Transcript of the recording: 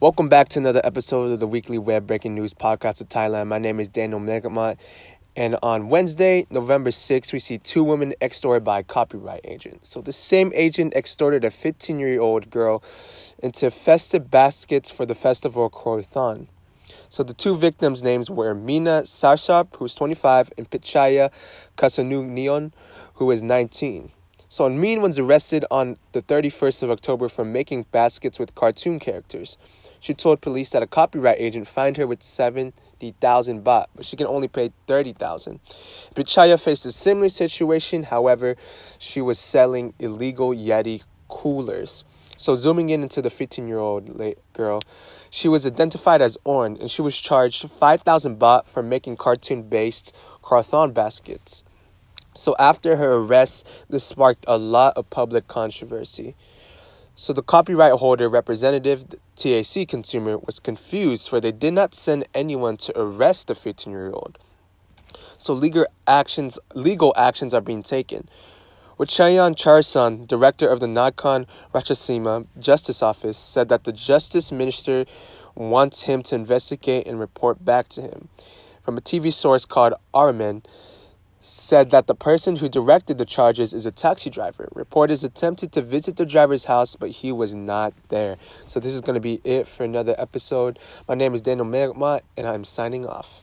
Welcome back to another episode of the weekly web breaking news podcast of Thailand. My name is Daniel Megamont, and on Wednesday, November 6th, we see two women extorted by a copyright agent. So the same agent extorted a 15 year old girl into festive baskets for the festival Krathong. So the two victims' names were Mina Sashap, who's 25, and Pichaya Kasanunion, who is 19. So Min was arrested on the 31st of October for making baskets with cartoon characters. She told police that a copyright agent fined her with 70,000 baht, but she can only pay 30,000. Pichaya faced a similar situation, however, she was selling illegal Yeti coolers. So zooming in into the 15-year-old girl, she was identified as Orn and she was charged 5,000 baht for making cartoon-based Krathong baskets. So after her arrest, this sparked a lot of public controversy. So the copyright holder representative, TAC consumer, was confused for they did not send anyone to arrest the 15-year-old. So legal actions legal actions are being taken. With Chayan Charson, director of the Nakhon Ratchasima Justice Office, said that the Justice Minister wants him to investigate and report back to him. From a TV source called Amarin, said that the person who directed the charges is a taxi driver. Reporters attempted to visit the driver's house, but he was not there. So this is going to be it for another episode. My name is Daniel Megma, and I'm signing off.